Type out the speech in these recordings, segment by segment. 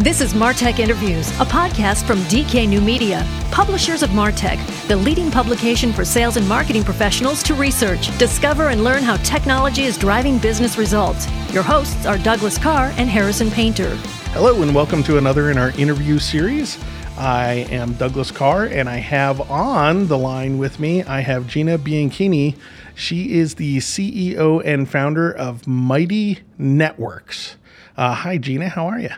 This is Martech Interviews, a podcast from DK New Media, publishers of Martech, the leading publication for sales and marketing professionals to research, discover, and learn how technology is driving business results. Your hosts are Douglas Karr and Harrison Painter. Hello, and welcome to another in our interview series. I am Douglas Karr, and I have on the line with me, I have Gina Bianchini. She is the CEO and founder of Mighty Networks. Uh, hi, Gina. How are you?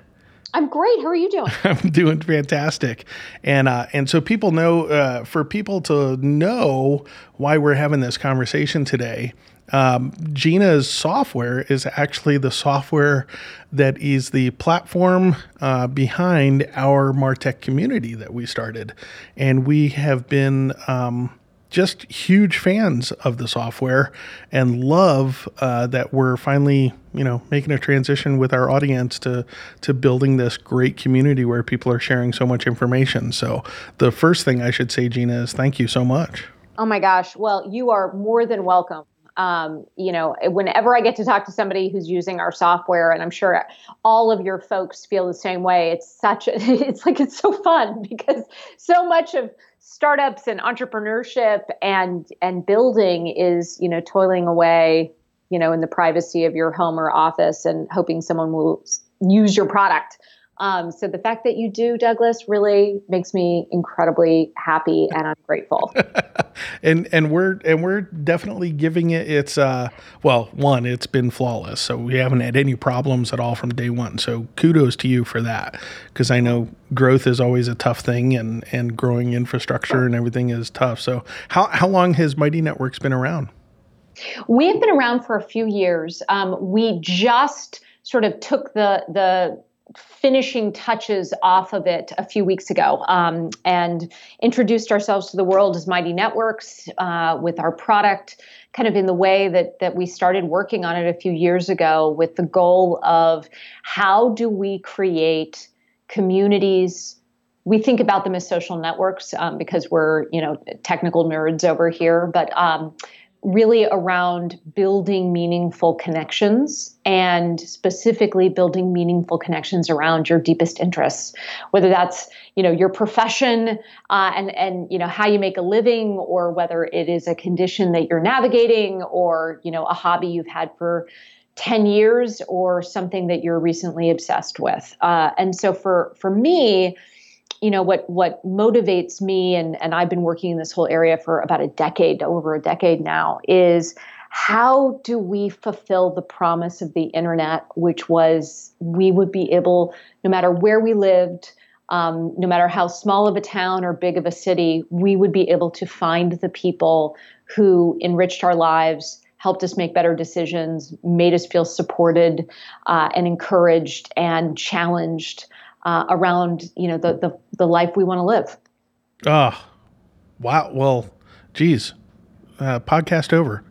I'm great. How are you doing? I'm doing fantastic, and uh, and so people know uh, for people to know why we're having this conversation today. Um, Gina's software is actually the software that is the platform uh, behind our Martech community that we started, and we have been. Um, just huge fans of the software and love uh, that we're finally you know making a transition with our audience to to building this great community where people are sharing so much information. So the first thing i should say gina is thank you so much. Oh my gosh. Well you are more than welcome um, you know whenever i get to talk to somebody who's using our software and i'm sure all of your folks feel the same way it's such a, it's like it's so fun because so much of startups and entrepreneurship and and building is you know toiling away you know in the privacy of your home or office and hoping someone will use your product um, so the fact that you do, Douglas, really makes me incredibly happy, and I'm grateful. and and we're and we're definitely giving it its uh, well, one, it's been flawless, so we haven't had any problems at all from day one. So kudos to you for that, because I know growth is always a tough thing, and and growing infrastructure and everything is tough. So how how long has Mighty Networks been around? We have been around for a few years. Um, we just sort of took the the finishing touches off of it a few weeks ago um, and introduced ourselves to the world as Mighty Networks uh, with our product, kind of in the way that that we started working on it a few years ago, with the goal of how do we create communities. We think about them as social networks um, because we're, you know, technical nerds over here, but um, really around building meaningful connections and specifically building meaningful connections around your deepest interests whether that's you know your profession uh, and and you know how you make a living or whether it is a condition that you're navigating or you know a hobby you've had for 10 years or something that you're recently obsessed with. Uh, and so for for me you know what what motivates me and and I've been working in this whole area for about a decade over a decade now is how do we fulfill the promise of the internet which was we would be able no matter where we lived um, no matter how small of a town or big of a city we would be able to find the people who enriched our lives helped us make better decisions made us feel supported uh, and encouraged and challenged uh, around you know the, the the life we want to live. Ah, oh, wow. Well, geez, uh, podcast over.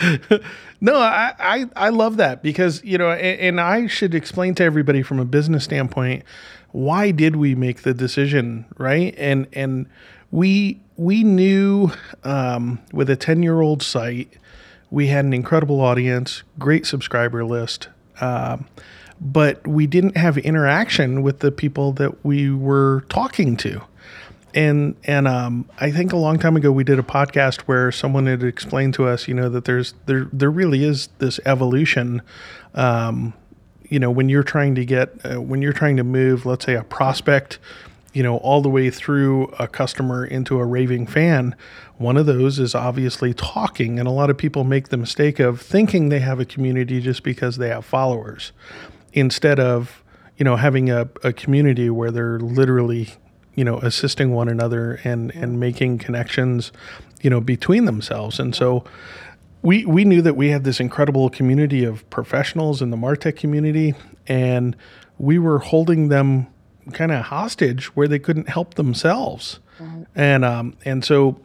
no, I, I, I love that because you know, and, and, I should explain to everybody from a business standpoint why did we make the decision, right? And and we we knew um, with a ten year old site, we had an incredible audience, great subscriber list. Um, but we didn't have interaction with the people that we were talking to. And and um, I think a long time ago we did a podcast where someone had explained to us, you know, that there's there there really is this evolution. Um, you know, when you're trying to get uh, when you're trying to move, let's say a prospect, you know, all the way through a customer into a raving fan, one of those is obviously talking. And a lot of people make the mistake of thinking they have a community just because they have followers instead of you know having a, a community where they're literally you know assisting one another and and making connections you know between themselves and so we we knew that we had this incredible community of professionals in the martech community and we were holding them kind of hostage where they couldn't help themselves right. and um and so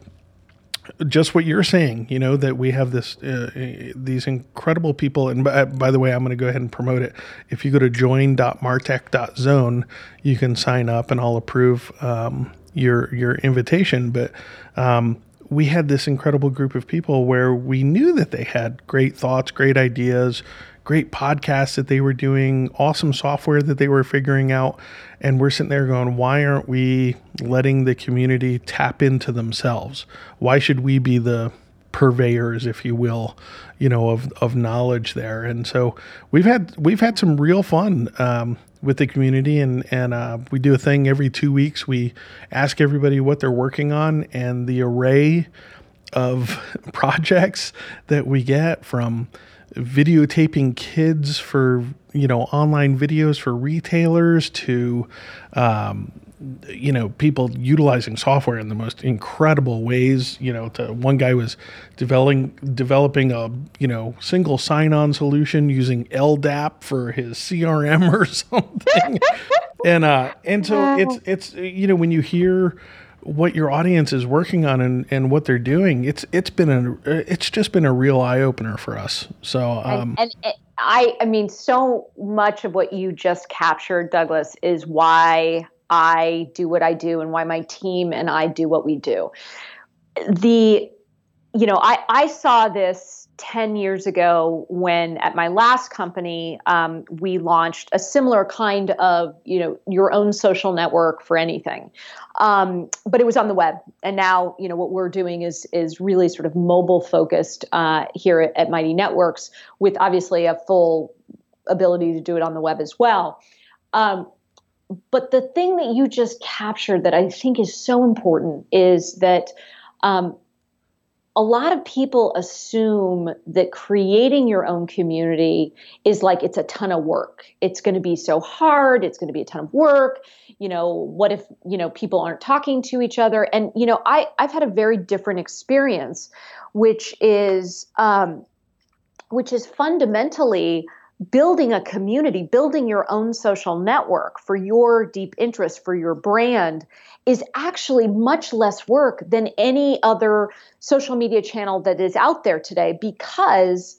just what you're saying, you know, that we have this uh, these incredible people. And by, by the way, I'm going to go ahead and promote it. If you go to join.martech.zone, you can sign up, and I'll approve um, your your invitation. But um, we had this incredible group of people where we knew that they had great thoughts, great ideas, great podcasts that they were doing, awesome software that they were figuring out. And we're sitting there going, why aren't we letting the community tap into themselves? Why should we be the purveyors, if you will, you know, of, of knowledge there? And so we've had we've had some real fun um, with the community, and and uh, we do a thing every two weeks. We ask everybody what they're working on, and the array of projects that we get from videotaping kids for you know online videos for retailers to um, you know people utilizing software in the most incredible ways. You know to one guy was developing developing a you know single sign-on solution using LDAP for his CRM or something. And uh and so it's it's you know when you hear what your audience is working on and, and what they're doing, it's it's been a it's just been a real eye opener for us. So um, and, and, I I mean so much of what you just captured, Douglas, is why I do what I do and why my team and I do what we do. The you know I I saw this 10 years ago when at my last company um, we launched a similar kind of you know your own social network for anything um, but it was on the web. And now you know what we're doing is is really sort of mobile focused uh, here at, at mighty networks with obviously a full ability to do it on the web as well. Um, but the thing that you just captured that i think is so important is that um, a lot of people assume that creating your own community is like it's a ton of work. It's going to be so hard. It's going to be a ton of work. You know, what if, you know, people aren't talking to each other? And, you know, I, I've had a very different experience, which is, um, which is fundamentally building a community, building your own social network for your deep interest, for your brand, is actually much less work than any other social media channel that is out there today because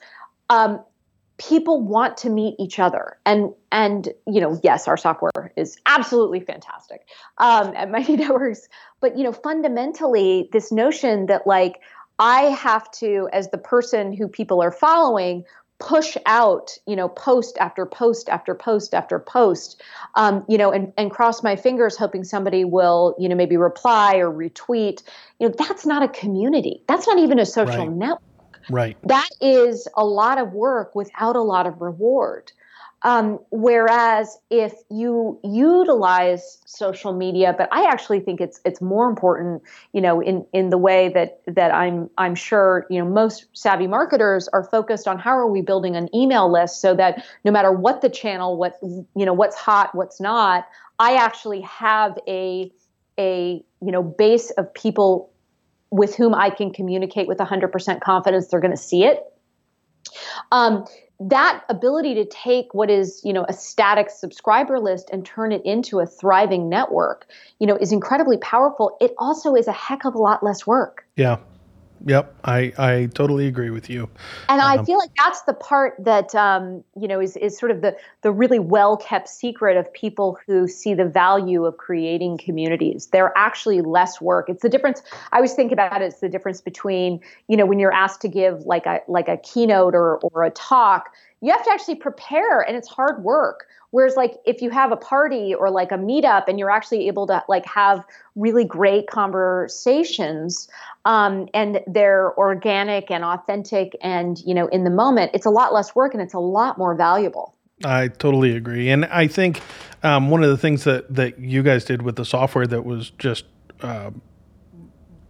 um, people want to meet each other. And and you know yes our software is absolutely fantastic um, at mighty networks but you know fundamentally this notion that like i have to as the person who people are following push out, you know, post after post after post after post, um, you know, and, and cross my fingers hoping somebody will, you know, maybe reply or retweet. You know, that's not a community. That's not even a social right. network. Right. That is a lot of work without a lot of reward. Um, whereas if you utilize social media, but I actually think it's it's more important, you know, in in the way that that I'm I'm sure you know most savvy marketers are focused on how are we building an email list so that no matter what the channel, what you know, what's hot, what's not, I actually have a a you know base of people with whom I can communicate with 100% confidence they're going to see it. Um, that ability to take what is you know a static subscriber list and turn it into a thriving network you know is incredibly powerful. It also is a heck of a lot less work. Yeah Yep, I, I totally agree with you. And um, I feel like that's the part that um, you know is, is sort of the the really well kept secret of people who see the value of creating communities. They're actually less work. It's the difference. I always think about it. It's the difference between you know when you're asked to give like a like a keynote or or a talk, you have to actually prepare, and it's hard work. Whereas like if you have a party or like a meetup and you're actually able to like have really great conversations um, and they're organic and authentic and you know in the moment, it's a lot less work and it's a lot more valuable. I totally agree, and I think um, one of the things that that you guys did with the software that was just uh,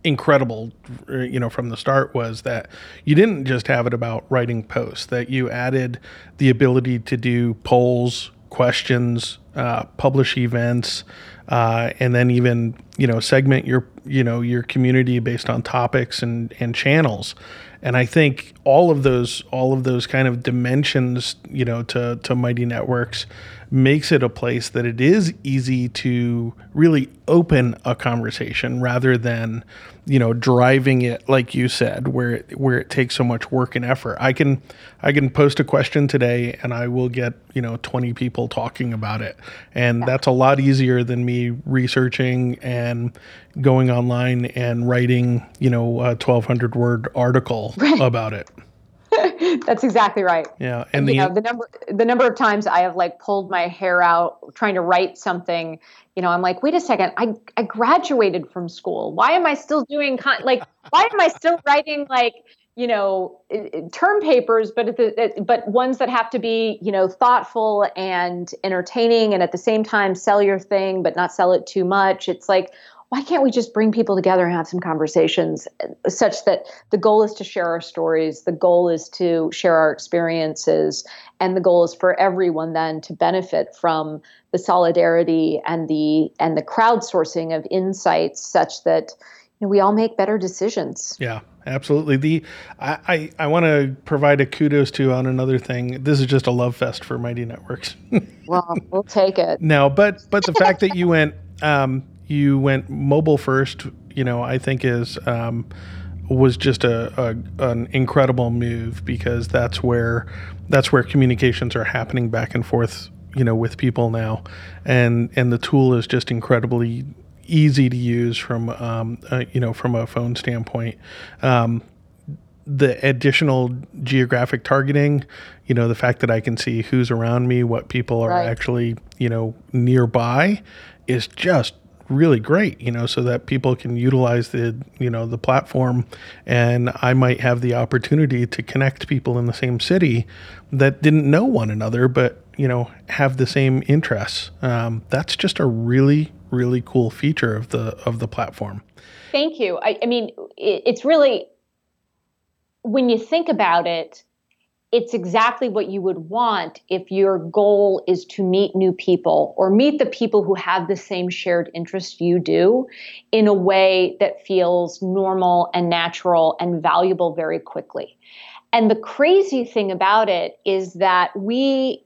incredible, you know, from the start was that you didn't just have it about writing posts; that you added the ability to do polls, questions, uh, publish events, uh, and then even you know segment your you know your community based on topics and and channels. And I think all of those all of those kind of dimensions, you know, to to Mighty Networks makes it a place that it is easy to really open a conversation rather than you know driving it like you said where it, where it takes so much work and effort i can i can post a question today and i will get you know 20 people talking about it And that's a lot easier than me researching and going online and writing, you know, a 1200 word article right. about it. That's exactly right. Yeah, and, and the, you know the number the number of times I have like pulled my hair out trying to write something. You know, I'm like, wait a second, I I graduated from school. Why am I still doing con- like? Why am I still writing like you know term papers but the, but ones that have to be you know thoughtful and entertaining and at the same time sell your thing but not sell it too much it's like why can't we just bring people together and have some conversations such that the goal is to share our stories the goal is to share our experiences and the goal is for everyone then to benefit from the solidarity and the and the crowdsourcing of insights such that you know, we all make better decisions yeah absolutely. The I I, I want to provide a kudos to on another thing. This is just a love fest for Mighty Networks. well, we'll take it. No, but but the fact that you went um, you went mobile first, you know, I think is um, was just a, a, an incredible move because that's where that's where communications are happening back and forth, you know, with people now, and and the tool is just incredibly easy to use from um, uh, you know from a phone standpoint. Um, the additional geographic targeting, you know, the fact that I can see who's around me, what people are right. actually, you know, nearby is just really great, you know, so that people can utilize the, you know, the platform and I might have the opportunity to connect people in the same city that didn't know one another, but, you know, have the same interests. Um, that's just a really, really cool feature of the of the platform. Thank you. I, I mean, it, it's really when you think about it, it's exactly what you would want if your goal is to meet new people or meet the people who have the same shared interest you do in a way that feels normal and natural and valuable very quickly. And the crazy thing about it is that we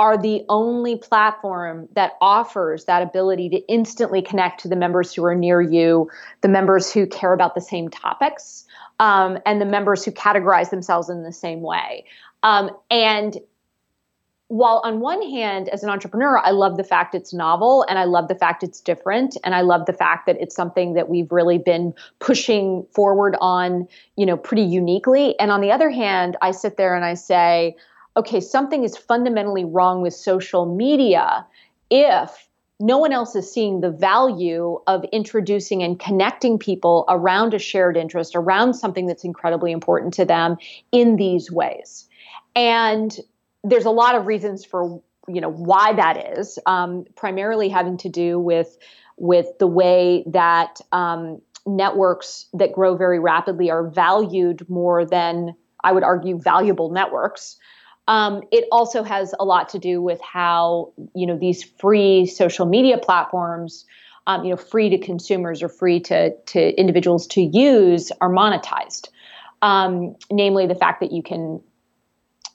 are the only platform that offers that ability to instantly connect to the members who are near you, the members who care about the same topics, um, and the members who categorize themselves in the same way. Um, and while on one hand, as an entrepreneur, I love the fact it's novel and I love the fact it's different and I love the fact that it's something that we've really been pushing forward on, you know, pretty uniquely. And on the other hand, I sit there and I say, okay, something is fundamentally wrong with social media if no one else is seeing the value of introducing and connecting people around a shared interest, around something that's incredibly important to them in these ways. And there's a lot of reasons for you know why that is, um, primarily having to do with with the way that um, networks that grow very rapidly are valued more than I would argue valuable networks. Um, it also has a lot to do with how you know these free social media platforms, um, you know, free to consumers or free to to individuals to use, are monetized. Um, namely, the fact that you can,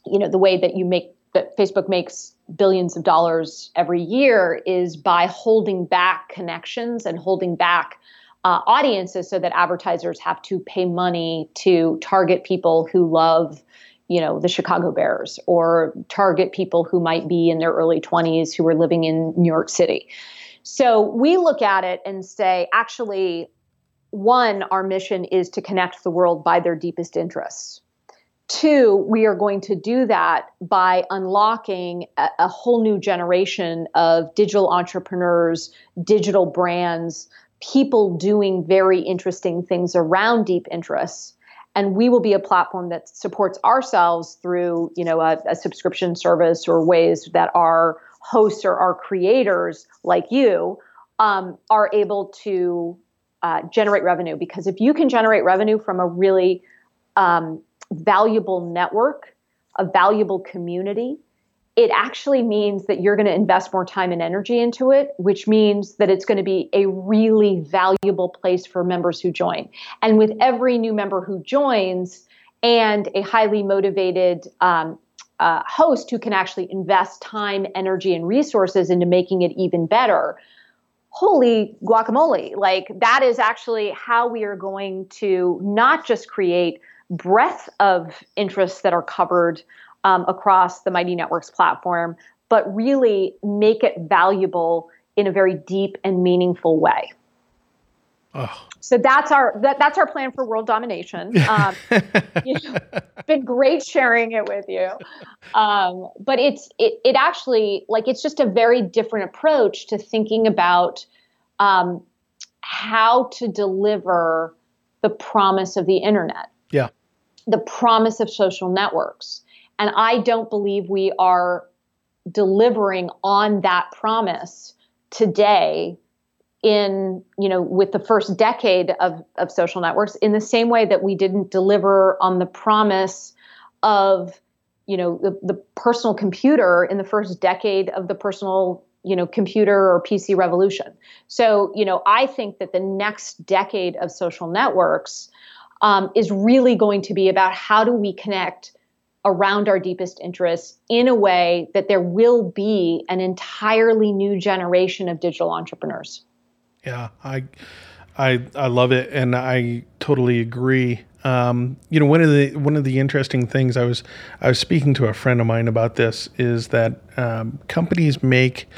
you know, the way that you make that Facebook makes billions of dollars every year is by holding back connections and holding back uh, audiences so that advertisers have to pay money to target people who love you know the chicago bears or target people who might be in their early 20s who are living in new york city. So we look at it and say actually one our mission is to connect the world by their deepest interests. Two we are going to do that by unlocking a, a whole new generation of digital entrepreneurs digital brands people doing very interesting things around deep interests and we will be a platform that supports ourselves through you know a, a, subscription service or ways that our hosts or our creators like you um, are able to uh, generate revenue. Because if you can generate revenue from a really um, valuable network a valuable community it actually means that you're going to invest more time and energy into it, which means that it's going to be a really valuable place for members who join. And with every new member who joins and a highly motivated um, uh, host who can actually invest time, energy, and resources into making it even better, holy guacamole. Like that is actually how we are going to not just create breadth of interests that are covered um, across the Mighty Networks platform, but really make it valuable in a very deep and meaningful way. Oh. So that's our that, that's our plan for world domination. Um, you know, been great sharing it with you, um, but it's it it actually like it's just a very different approach to thinking about um, how to deliver the promise of the internet. Yeah, the promise of social networks, and I don't believe we are delivering on that promise today in you know with the first decade of, of social networks in the same way that we didn't deliver on the promise of you know the, the personal computer in the first decade of the personal you know computer or pc revolution. So you know i think that the next decade of social networks um, is really going to be about how do we connect around our deepest interests in a way that there will be an entirely new generation of digital entrepreneurs yeah, I, I, I love it, and I totally agree. Um, you know, one of the one of the interesting things I was I was speaking to a friend of mine about this is that um, companies make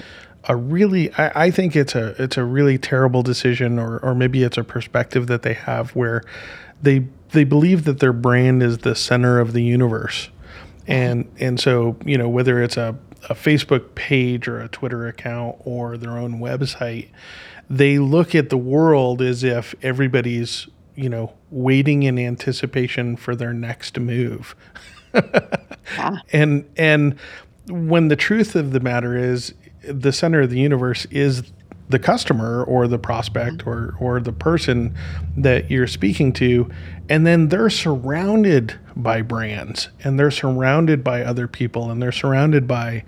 a really I, I, think it's a it's a really terrible decision, or or maybe it's a perspective that they have where they they believe that their brand is the center of the universe, and and so you know whether it's a a Facebook page or a Twitter account or their own website they look at the world as if everybody's you know waiting in anticipation for their next move yeah. and and when the truth of the matter is the center of the universe is the customer or the prospect mm-hmm. or or the person that you're speaking to and then they're surrounded by brands and they're surrounded by other people and they're surrounded by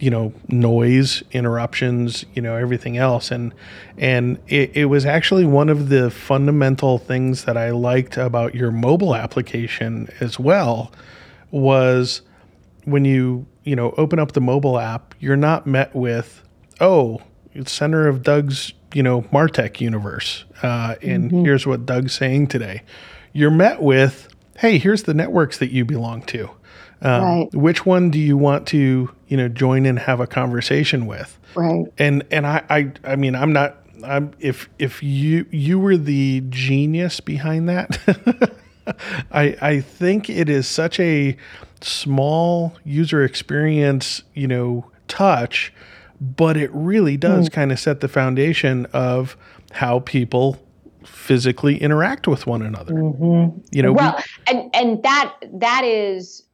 you know noise interruptions you know everything else. And and it, it was actually one of the fundamental things that i liked about your mobile application as well was when you you know open up the mobile app you're not met with oh center of doug's you know martech universe uh, and mm-hmm. here's what doug's saying today you're met with hey here's the networks that you belong to um, right. Which one do you want to, you know, join and have a conversation with? Right. And and I I, I mean I'm not I'm if if you you were the genius behind that, I I think it is such a small user experience, you know, touch, but it really does mm. kind of set the foundation of how people physically interact with one another. Mm-hmm. You know, well, we, and and that that is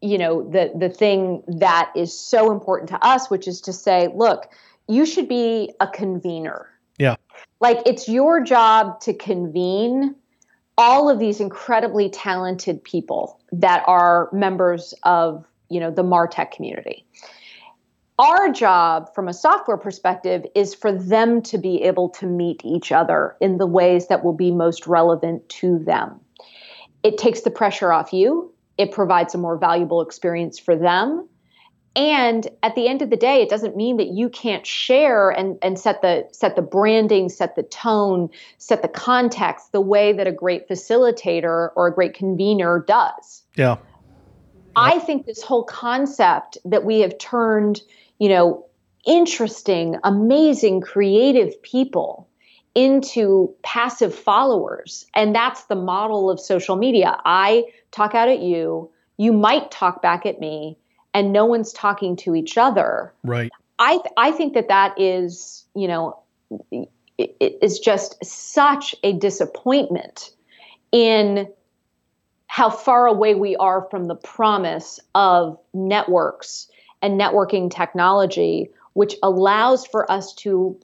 you know the the thing that is so important to us which is to say look you should be a convener yeah like it's your job to convene all of these incredibly talented people that are members of you know the martech community our job from a software perspective is for them to be able to meet each other in the ways that will be most relevant to them. It takes the pressure off you. It provides a more valuable experience for them. And at the end of the day it doesn't mean that you can't share and, and set the set the branding set the tone set the context the way that a great facilitator or a great convener does. Yeah. I think this whole concept that we have turned you know interesting amazing creative people into passive followers. And that's the model of social media. I talk out at you, you might talk back at me, and no one's talking to each other. Right. I, th- I think that that is, you know, it, it is just such a disappointment in how far away we are from the promise of networks and networking technology, which allows for us to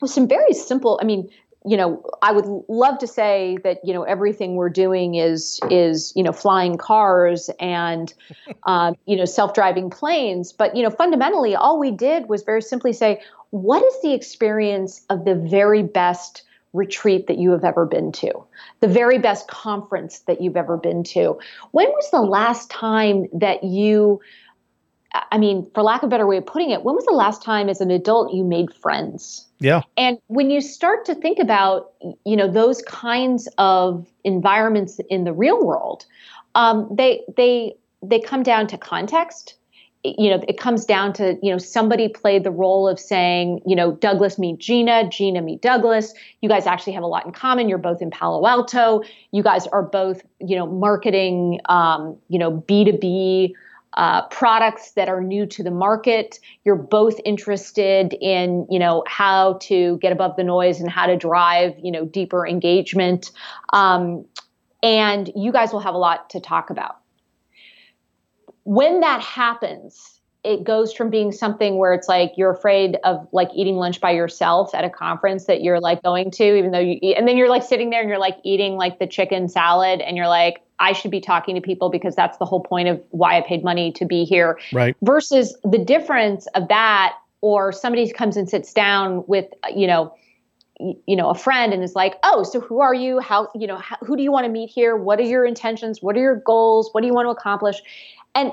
with some very simple i mean you know i would love to say that you know everything we're doing is is you know flying cars and um, you know self-driving planes. But you know fundamentally all we did was very simply say what is the experience of the very best retreat that you have ever been to? The very best conference that you've ever been to? When was the last time that you I mean, for lack of a better way of putting it, when was the last time as an adult you made friends? Yeah. And when you start to think about, you know, those kinds of environments in the real world, um, they they they come down to context you know, it comes down to, you know, somebody played the role of saying, you know, Douglas meet Gina, Gina meet Douglas. You guys actually have a lot in common. You're both in Palo Alto. You guys are both, you know, marketing, um, you know, B2B uh, products that are new to the market. You're both interested in, you know, how to get above the noise and how to drive, you know, deeper engagement. Um, and you guys will have a lot to talk about when that happens, it goes from being something where it's like you're afraid of like eating lunch by yourself at a conference that you're like going to, even though you eat, and then you're like sitting there and you're like eating like the chicken salad and you're like, I should be talking to people because that's the whole point of why I paid money to be here. Right. Versus the difference of that, or somebody comes and sits down with, you know, you know a friend and is like oh so who are you? How you know how, who do you want to meet here? What are your intentions? What are your goals? What do you want to accomplish? And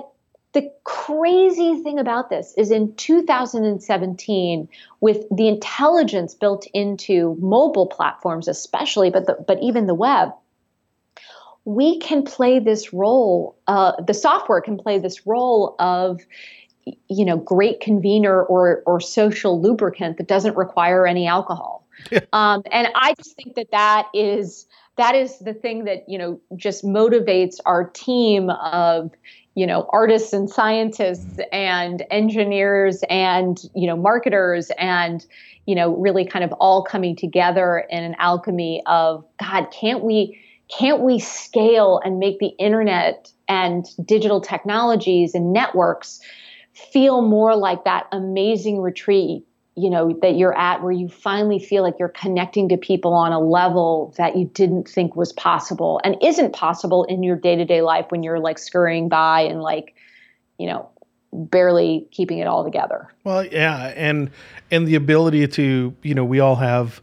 the crazy thing about this is in 2017, with the intelligence built into mobile platforms, especially, but the, but even the web, we can play this role. Uh, the software can play this role of, you know, great convener or or social lubricant that doesn't require any alcohol. um, and I just think that that is that is the thing that you know just motivates our team of you know artists and scientists mm-hmm. and engineers and you know marketers and you know really kind of all coming together in an alchemy of god can't we can't we scale and make the internet and digital technologies and networks feel more like that amazing retreat you know that you're at where you finally feel like you're connecting to people on a level that you didn't think was possible and isn't possible in your day-to-day life when you're like scurrying by and like you know barely keeping it all together. Well yeah and and the ability to you know we all have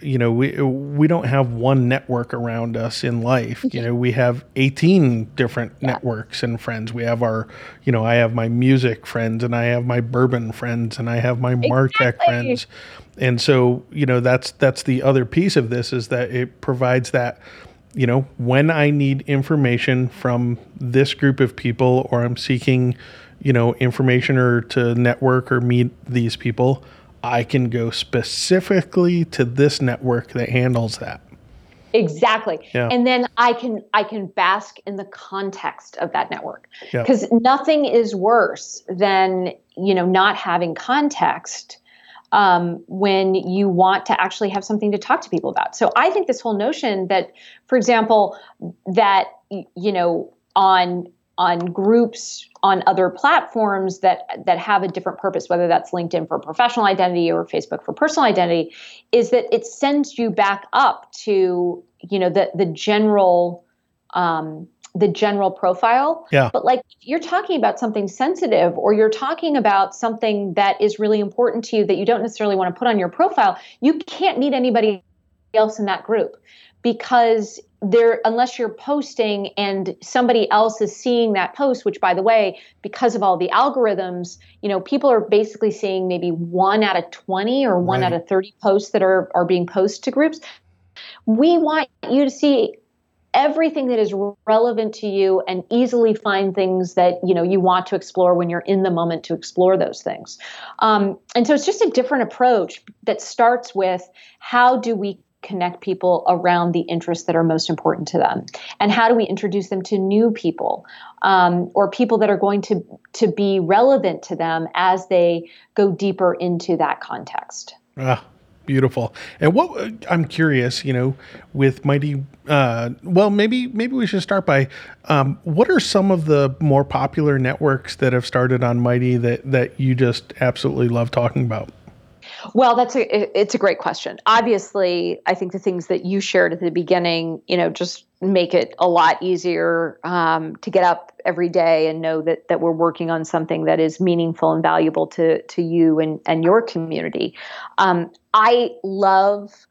you know we we don't have one network around us in life you know we have 18 different yeah. networks and friends we have our you know i have my music friends and i have my bourbon friends and i have my martech exactly. friends and so you know that's that's the other piece of this is that it provides that you know when i need information from this group of people or i'm seeking you know information or to network or meet these people I can go specifically to this network that handles that. Exactly. Yeah. And then I can I can bask in the context of that network. Because nothing is worse than, you know, not having context um, when you want to actually have something to talk to people about. So I think this whole notion that, for example, that you know, on on groups on other platforms that that have a different purpose whether that's linkedin for professional identity or facebook for personal identity is that it sends you back up to you know the the general um, the general profile. Yeah. But like you're talking about something sensitive or you're talking about something that is really important to you that you don't necessarily want to put on your profile you can't meet anybody else in that group because there unless you're posting and somebody else is seeing that post which by the way because of all the algorithms you know people are basically seeing maybe one out of 20 or one right. out of 30 posts that are are being posted to groups we want you to see everything that is relevant to you and easily find things that you know you want to explore when you're in the moment to explore those things um, and so it's just a different approach that starts with how do we connect people around the interests that are most important to them? And how do we introduce them to new people um, or people that are going to to be relevant to them as they go deeper into that context? Ah beautiful. And what i'm curious you know with mighty uh, well maybe maybe we should start by um, what are some of the more popular networks that have started on mighty that that you just absolutely love talking about well, that's a it's a great question. Obviously, I think the things that you shared at the beginning, you know, just make it a lot easier um, to get up every day and know that that we're working on something that is meaningful and valuable to to you and and your community. Um, I love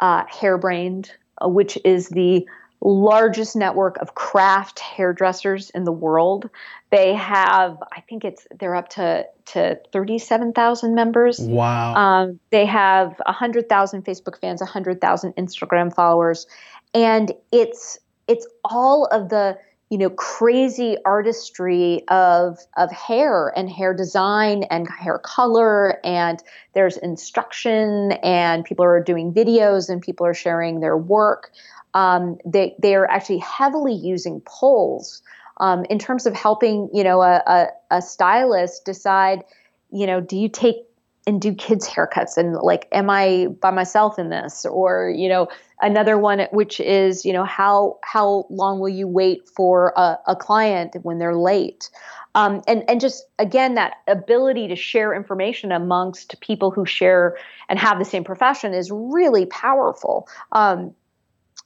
uh, Hairbrained, uh, which is the largest network of craft hairdressers in the world. They have, I think it's they're up to to thirty seven thousand members. Wow. Um, they have hundred thousand Facebook fans, hundred thousand Instagram followers, and it's it's all of the you know crazy artistry of of hair and hair design and hair color. And there's instruction and people are doing videos and people are sharing their work. Um, they they are actually heavily using polls um, in terms of helping you know a, a, a stylist decide you know do you take and do kids haircuts and like am i by myself in this? Or you know another one which is you know how how long will you wait for a, a client when they're late? Um, and and just again that ability to share information amongst people who share and have the same profession is really powerful. Um,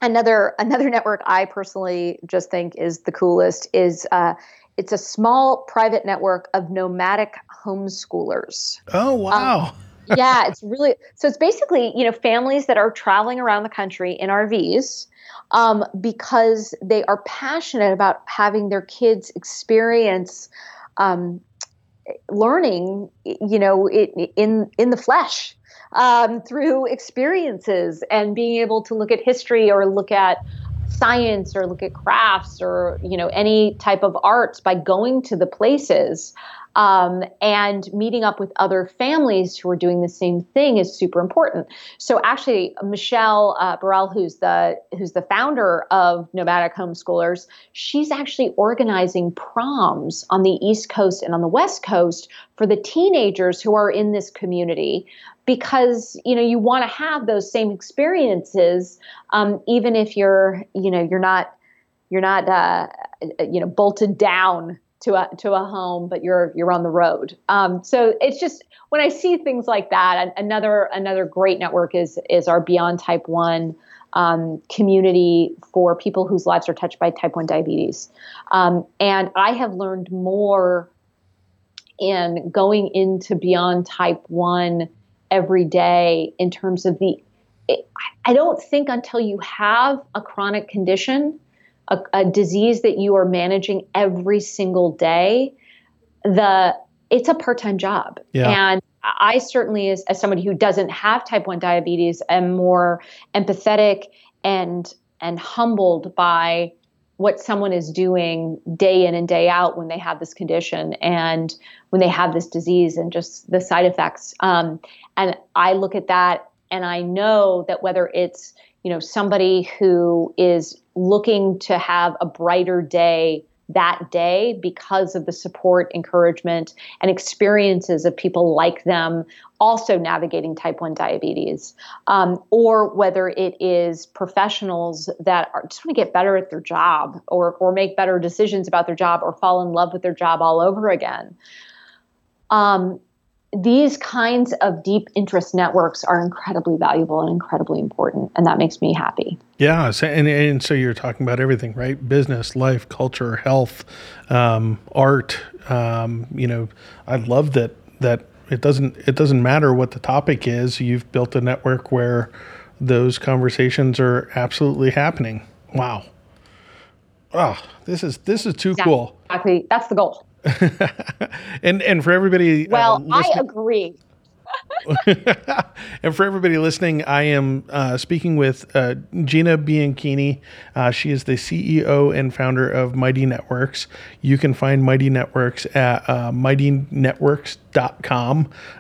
another another network i personally just think is the coolest is uh, it's a small private network of nomadic homeschoolers. Oh wow. Um, yeah, it's really so it's basically, you know, families that are traveling around the country in RVs um, because they are passionate about having their kids experience um, learning, you know, it, in in the flesh um, through experiences and being able to look at history or look at science or look at crafts or you know any type of arts by going to the places um, and meeting up with other families who are doing the same thing is super important. So actually, Michelle uh, Burrell, who's the who's the founder of Nomadic Homeschoolers, she's actually organizing proms on the East Coast and on the West Coast for the teenagers who are in this community because you know you want to have those same experiences um, even if you're you know you're not you're not uh, you know bolted down to a to a home but you're you're on the road. Um, so it's just when i see things like that another another great network is is our beyond type 1 um, community for people whose lives are touched by type 1 diabetes. Um, and i have learned more in going into beyond type 1 every day in terms of the I don't think until you have a chronic condition, a, a, disease that you are managing every single day, the it's a part-time job. Yeah. And I certainly as, as somebody who doesn't have type 1 diabetes am more empathetic and and humbled by what someone is doing day in and day out when they have this condition and when they have this disease and just the side effects. Um, and I look at that and I know that whether it's you know somebody who is looking to have a brighter day that day because of the support, encouragement, and experiences of people like them also navigating type 1 diabetes, um, or whether it is professionals that are, just want to get better at their job or, or make better decisions about their job or fall in love with their job all over again. Um, these kinds of deep interest networks are incredibly valuable and incredibly important, and that makes me happy. Yeah, so, and and so you're talking about everything, right? Business, life, culture, health, um, art. Um, you know, I love that that it doesn't it doesn't matter what the topic is. You've built a network where those conversations are absolutely happening. Wow. Oh, this is this is too exactly. cool. Exactly. That's the goal. and and for everybody, uh, well, uh, I agree. and for everybody listening, I am uh, speaking with uh, Gina Bianchini. Uh, she is the CEO and founder of Mighty Networks. You can find Mighty Networks at uh, mightynetworks.com.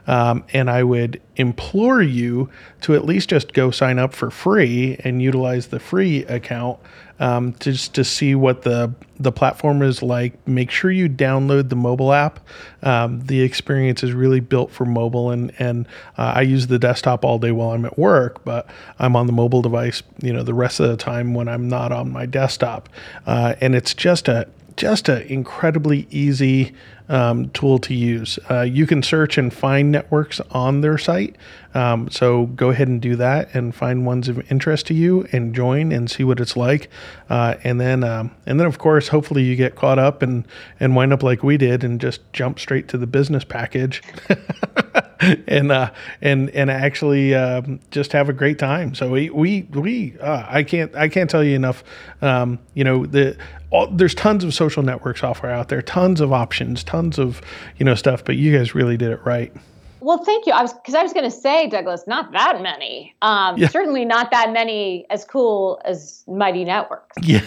Um, and I would implore you to at least just go sign up for free and utilize the free account um, to just to see what the the platform is like. Make sure you download the mobile app. Um, the experience is really built for mobile, and and uh, I use the desktop all day while I'm at work, but I'm on the mobile device, you know, the rest of the time when I'm not on my desktop, uh, and it's just a just an incredibly easy um, tool to use. Uh, you can search and find networks on their site. Um, so go ahead and do that and find ones of interest to you and join and see what it's like. Uh, and then, um, and then of course, hopefully you get caught up and and wind up like we did and just jump straight to the business package. and uh, and and actually um, just have a great time. So we we we uh, I can't I can't tell you enough. Um, you know the all, there's tons of social network software out there, tons of options, tons of you know stuff. But you guys really did it right. Well, thank you. I was because I was going to say, Douglas, not that many. Um, yeah. Certainly not that many as cool as Mighty Networks. Yeah.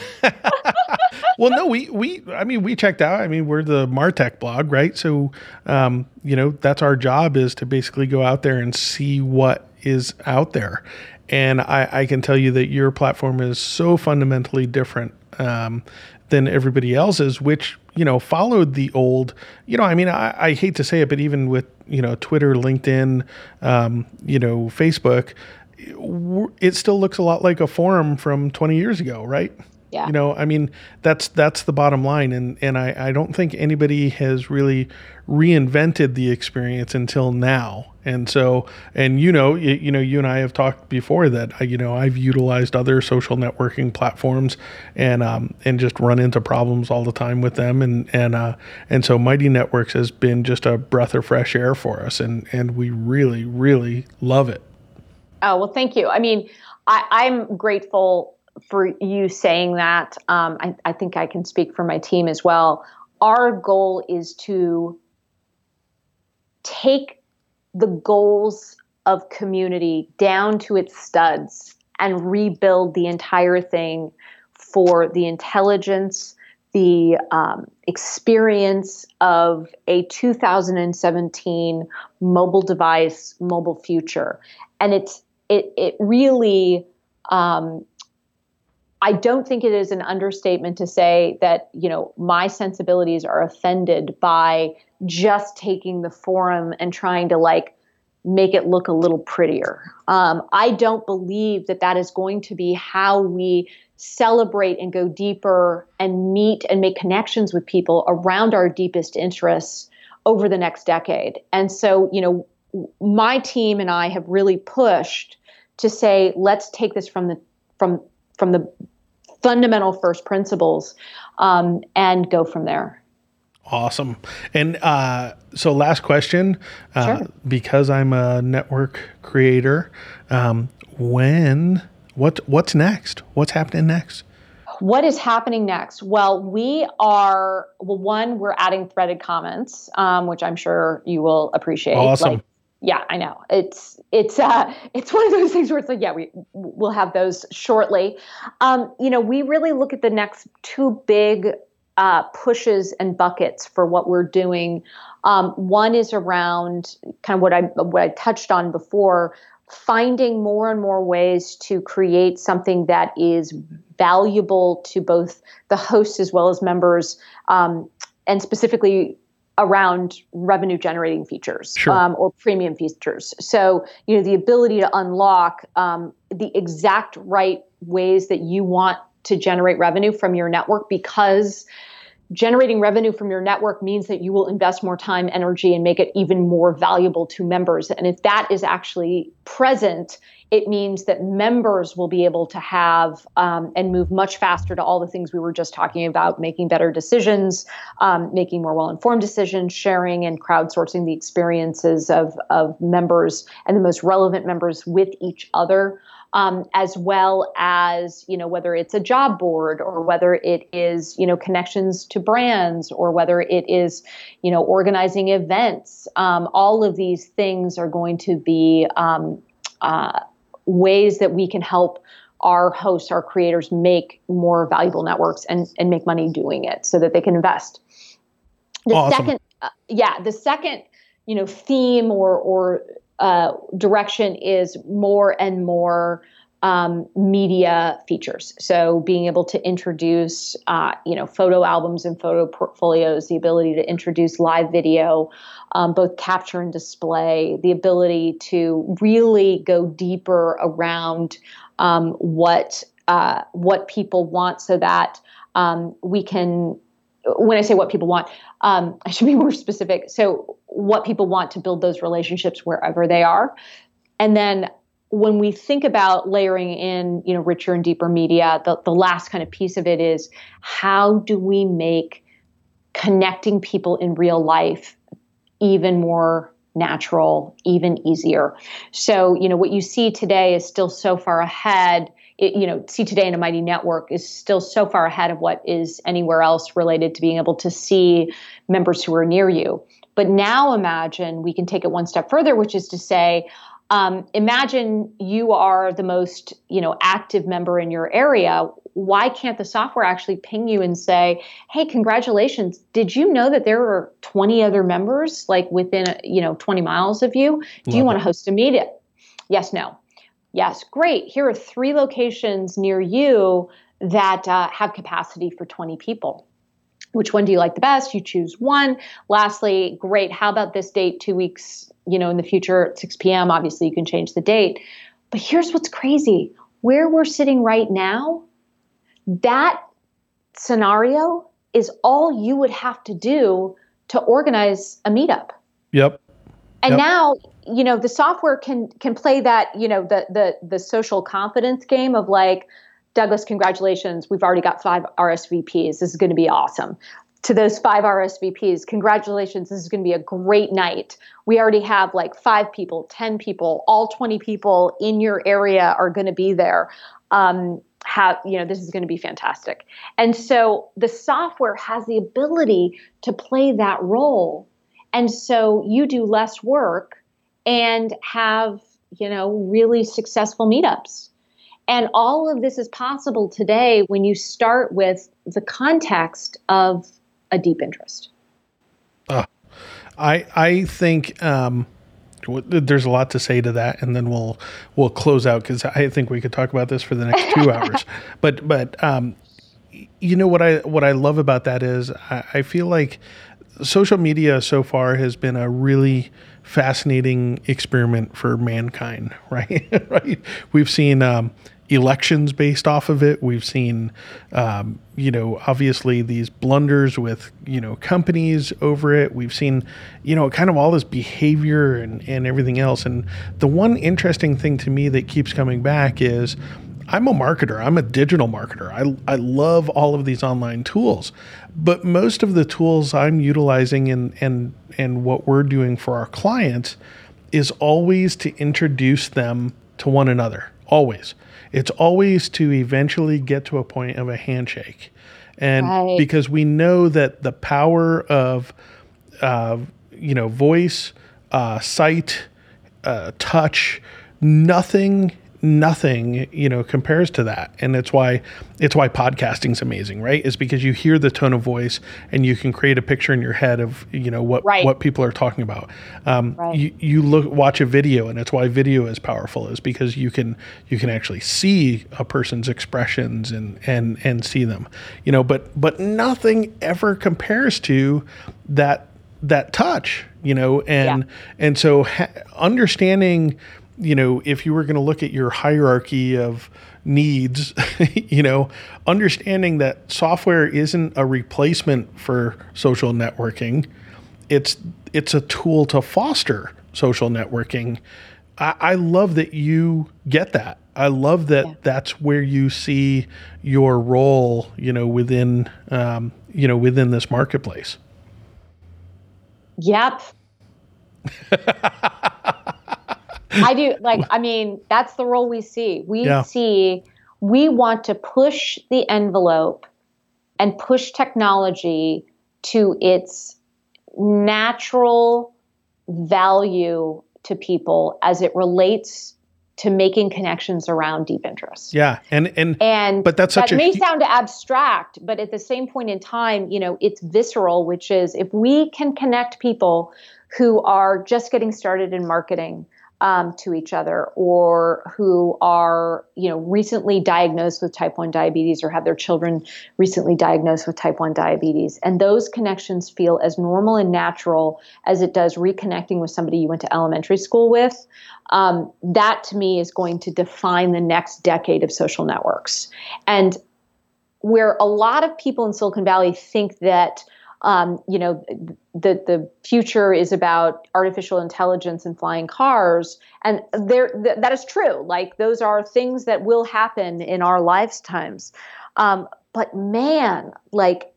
well, no, we we I mean we checked out. I mean we're the Martech blog, right? So um, you know that's our job is to basically go out there and see what is out there. And I, I can tell you that your platform is so fundamentally different um, than everybody else's, which you know followed the old. You know, I mean, I, I hate to say it, but even with you know Twitter, LinkedIn, um, you know, Facebook, it still looks a lot like a forum from 20 years ago, right? Yeah. You know, I mean, that's that's the bottom line, and and I I don't think anybody has really reinvented the experience until now. And so, and you know, you, you know, you and I have talked before that you know I've utilized other social networking platforms and um, and just run into problems all the time with them, and and uh, and so Mighty Networks has been just a breath of fresh air for us, and and we really really love it. Oh well, thank you. I mean, I, I'm grateful for you saying that. Um, I, I think I can speak for my team as well. Our goal is to take the goals of community down to its studs and rebuild the entire thing for the intelligence, the um, experience of a 2017 mobile device, mobile future, and it's it it really um, I don't think it is an understatement to say that, you know, my sensibilities are offended by just taking the forum and trying to like make it look a little prettier. Um, I don't believe that that is going to be how we celebrate and go deeper and meet and make connections with people around our deepest interests over the next decade. And so, you know, my team and I have really pushed to say, let's take this from the from from the fundamental first principles um, and go from there. Awesome. And uh, so, last question uh, sure. because I'm a network creator, um, when, what, what's next? What's happening next? What is happening next? Well, we are, well, one, we're adding threaded comments, um, which I'm sure you will appreciate. Awesome. Like, yeah, I know. It's it's uh it's one of those things where it's like, yeah, we we'll have those shortly. Um, you know, we really look at the next two big uh, pushes and buckets for what we're doing. Um, one is around kind of what I what I touched on before, finding more and more ways to create something that is valuable to both the hosts as well as members, um, and specifically around revenue generating features sure. um, or premium features. So, you know, the ability to unlock um, the exact right ways that you want to generate revenue from your network because generating revenue from your network means that you will invest more time, energy, and make it even more valuable to members. And if that is actually present, it means that members will be able to have um, and move much faster to all the things we were just talking about making better decisions, um, making more well informed decisions, sharing and crowdsourcing the experiences of, of members and the most relevant members with each other um, as well as you know whether it's a job board or whether it is you know connections to brands or whether it is you know organizing events. Um, all of these things are going to be um, uh, ways that we can help our hosts, our creators make more valuable networks and, and make money doing it so that they can invest. The awesome. second, uh, yeah, the second, you know, theme or, or uh, direction is more and more um, media features. So being able to introduce, uh, you know, photo albums and photo portfolios, the ability to introduce live video, um, both capture and display, the ability to really go deeper around um, what uh, what people want, so that um, we can. When I say what people want, um, I should be more specific. So what people want to build those relationships wherever they are. And then when we think about layering in, you know, richer and deeper media, the, the last kind of piece of it is how do we make connecting people in real life even more natural, even easier. So, you know, what you see today is still so far ahead. It, you know, see today in a mighty network is still so far ahead of what is anywhere else related to being able to see members who are near you. But now imagine we can take it one step further, which is to say, um, imagine you are the most you know active member in your area why can't the software actually ping you and say, "Hey, congratulations! Did you know that there are 20 other members like within you know 20 miles of you? Do Love you want to host a meetup?" Yes, no. Yes, great. Here are three locations near you that uh, have capacity for 20 people. Which one do you like the best? You choose one. Lastly, great. How about this date two weeks, you know, in the future at 6 p.m.? Obviously, you can change the date. But here's what's crazy. Where we're sitting right now, that scenario is all you would have to do to organize a meetup. Yep. And yep. now, you know, the software can can play that, you know, the the the social confidence game of like, Douglas, congratulations. We've already got five RSVPs. This is going to be awesome. To those five RSVPs, congratulations. This is going to be a great night. We already have like five people, 10 people, all 20 people in your area are going to be there. Um, have you know this is going to be fantastic and so the software has the ability to play that role and so you do less work and have you know really successful meetups and all of this is possible today when you start with the context of a deep interest. Uh, I I think um, there's a lot to say to that, and then we'll we'll close out because I think we could talk about this for the next two hours. But but um, you know what I what I love about that is I, I feel like social media so far has been a really fascinating experiment for mankind, right? right. We've seen um, elections based off of it. We've seen, um, you know, obviously these blunders with, you know, companies over it. We've seen, you know, kind of all this behavior and, and everything else. And the one interesting thing to me that keeps coming back is I'm a marketer. I'm a digital marketer. I, I love all of these online tools, but most of the tools I'm utilizing and, and, and what we're doing for our clients is always to introduce them to one another. Always it's always to eventually get to a point of a handshake. And right. because we know that the power of, uh, you know, voice, uh, sight, uh, touch, nothing nothing you know compares to that and it's why it's why podcasting's amazing right is because you hear the tone of voice and you can create a picture in your head of you know what right. what people are talking about um, right. you, you look watch a video and it's why video is powerful is because you can you can actually see a person's expressions and and and see them you know but but nothing ever compares to that that touch you know and yeah. and so ha- understanding you know, if you were going to look at your hierarchy of needs, you know, understanding that software isn't a replacement for social networking, it's it's a tool to foster social networking. I, I love that you get that. I love that yeah. that's where you see your role, you know, within um, you know within this marketplace. Yep. I do like I mean that's the role we see. We yeah. see we want to push the envelope and push technology to its natural value to people as it relates to making connections around deep interest. Yeah, and and and but that's such that a may sound abstract, but at the same point in time, you know, it's visceral, which is if we can connect people who are just getting started in marketing, um, to each other or who are you know recently diagnosed with type 1 diabetes or have their children recently diagnosed with type 1 diabetes. And those connections feel as normal and natural as it does reconnecting with somebody you went to elementary school with. Um, that to me is going to define the next decade of social networks. And where a lot of people in silicon valley think that um, you know, the the future is about artificial intelligence and flying cars, and there th- that is true. Like those are things that will happen in our lifetimes. Um, but man, like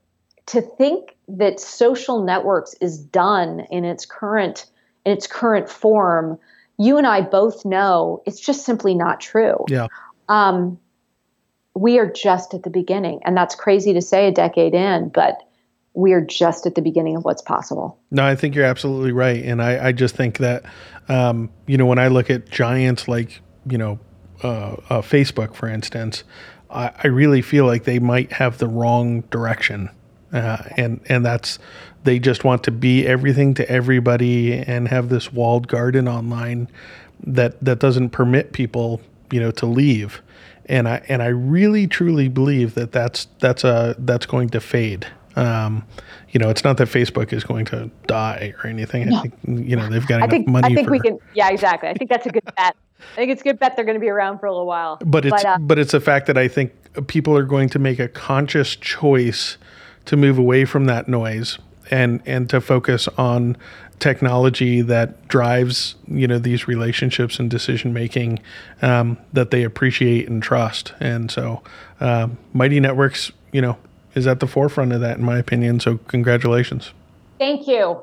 to think that social networks is done in its current in its current form, you and I both know it's just simply not true. Yeah. Um, we are just at the beginning, and that's crazy to say a decade in, but we're just at the beginning of what's possible. No, I think you're absolutely right. And I, I just think that, um, you know, when I look at giants like, you know, uh, uh, Facebook, for instance, I, I really feel like they might have the wrong direction. Uh, and and that's they just want to be everything to everybody and have this walled garden online that that doesn't permit people you know to leave and I and I really truly believe that that's that's a that's going to fade. Um, you know, it's not that Facebook is going to die or anything. No. I think you know they've got I enough think, money. I think for, we can. Yeah, exactly. I think that's a good bet. I think it's a good bet they're going to be around for a little while. But it's but, uh, but it's a fact that I think people are going to make a conscious choice to move away from that noise and and to focus on technology that drives you know these relationships and decision making um, that they appreciate and trust and so um, mighty networks you know is at the forefront of that in my opinion so congratulations thank you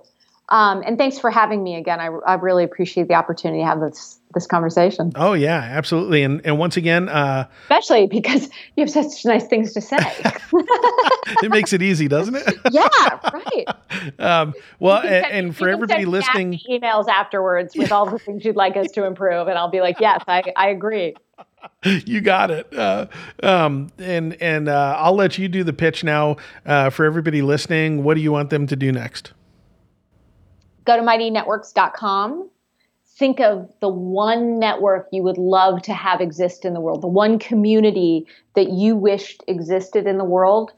um, and thanks for having me again. I, I really appreciate the opportunity to have this this conversation. Oh yeah, absolutely. And and once again, uh, especially because you have such nice things to say. it makes it easy, doesn't it? yeah, right. Um, well, and, and, for everybody listening, emails afterwards with all the things you'd like us to improve, and I'll be like, yes, I, I agree. You got it. Uh, um, and and uh, I'll let you do the pitch now uh, for everybody listening. What do you want them to do next? go to mightynetworks.com. Think of the one network you would love to have exist in the world, the one community that you wished existed in the world,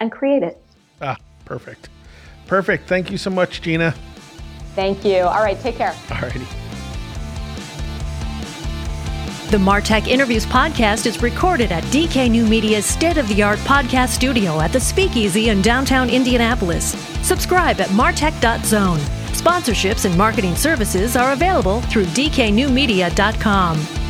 and create it. Ah, perfect. Perfect. Thank you so much, Gina. Thank you. All right, take care. All righty. The Martech Interviews podcast is recorded at DK New Media's state of the art podcast studio at the Speakeasy in downtown Indianapolis. Subscribe at martech.zone. Sponsorships and marketing services are available through dknewmedia.com.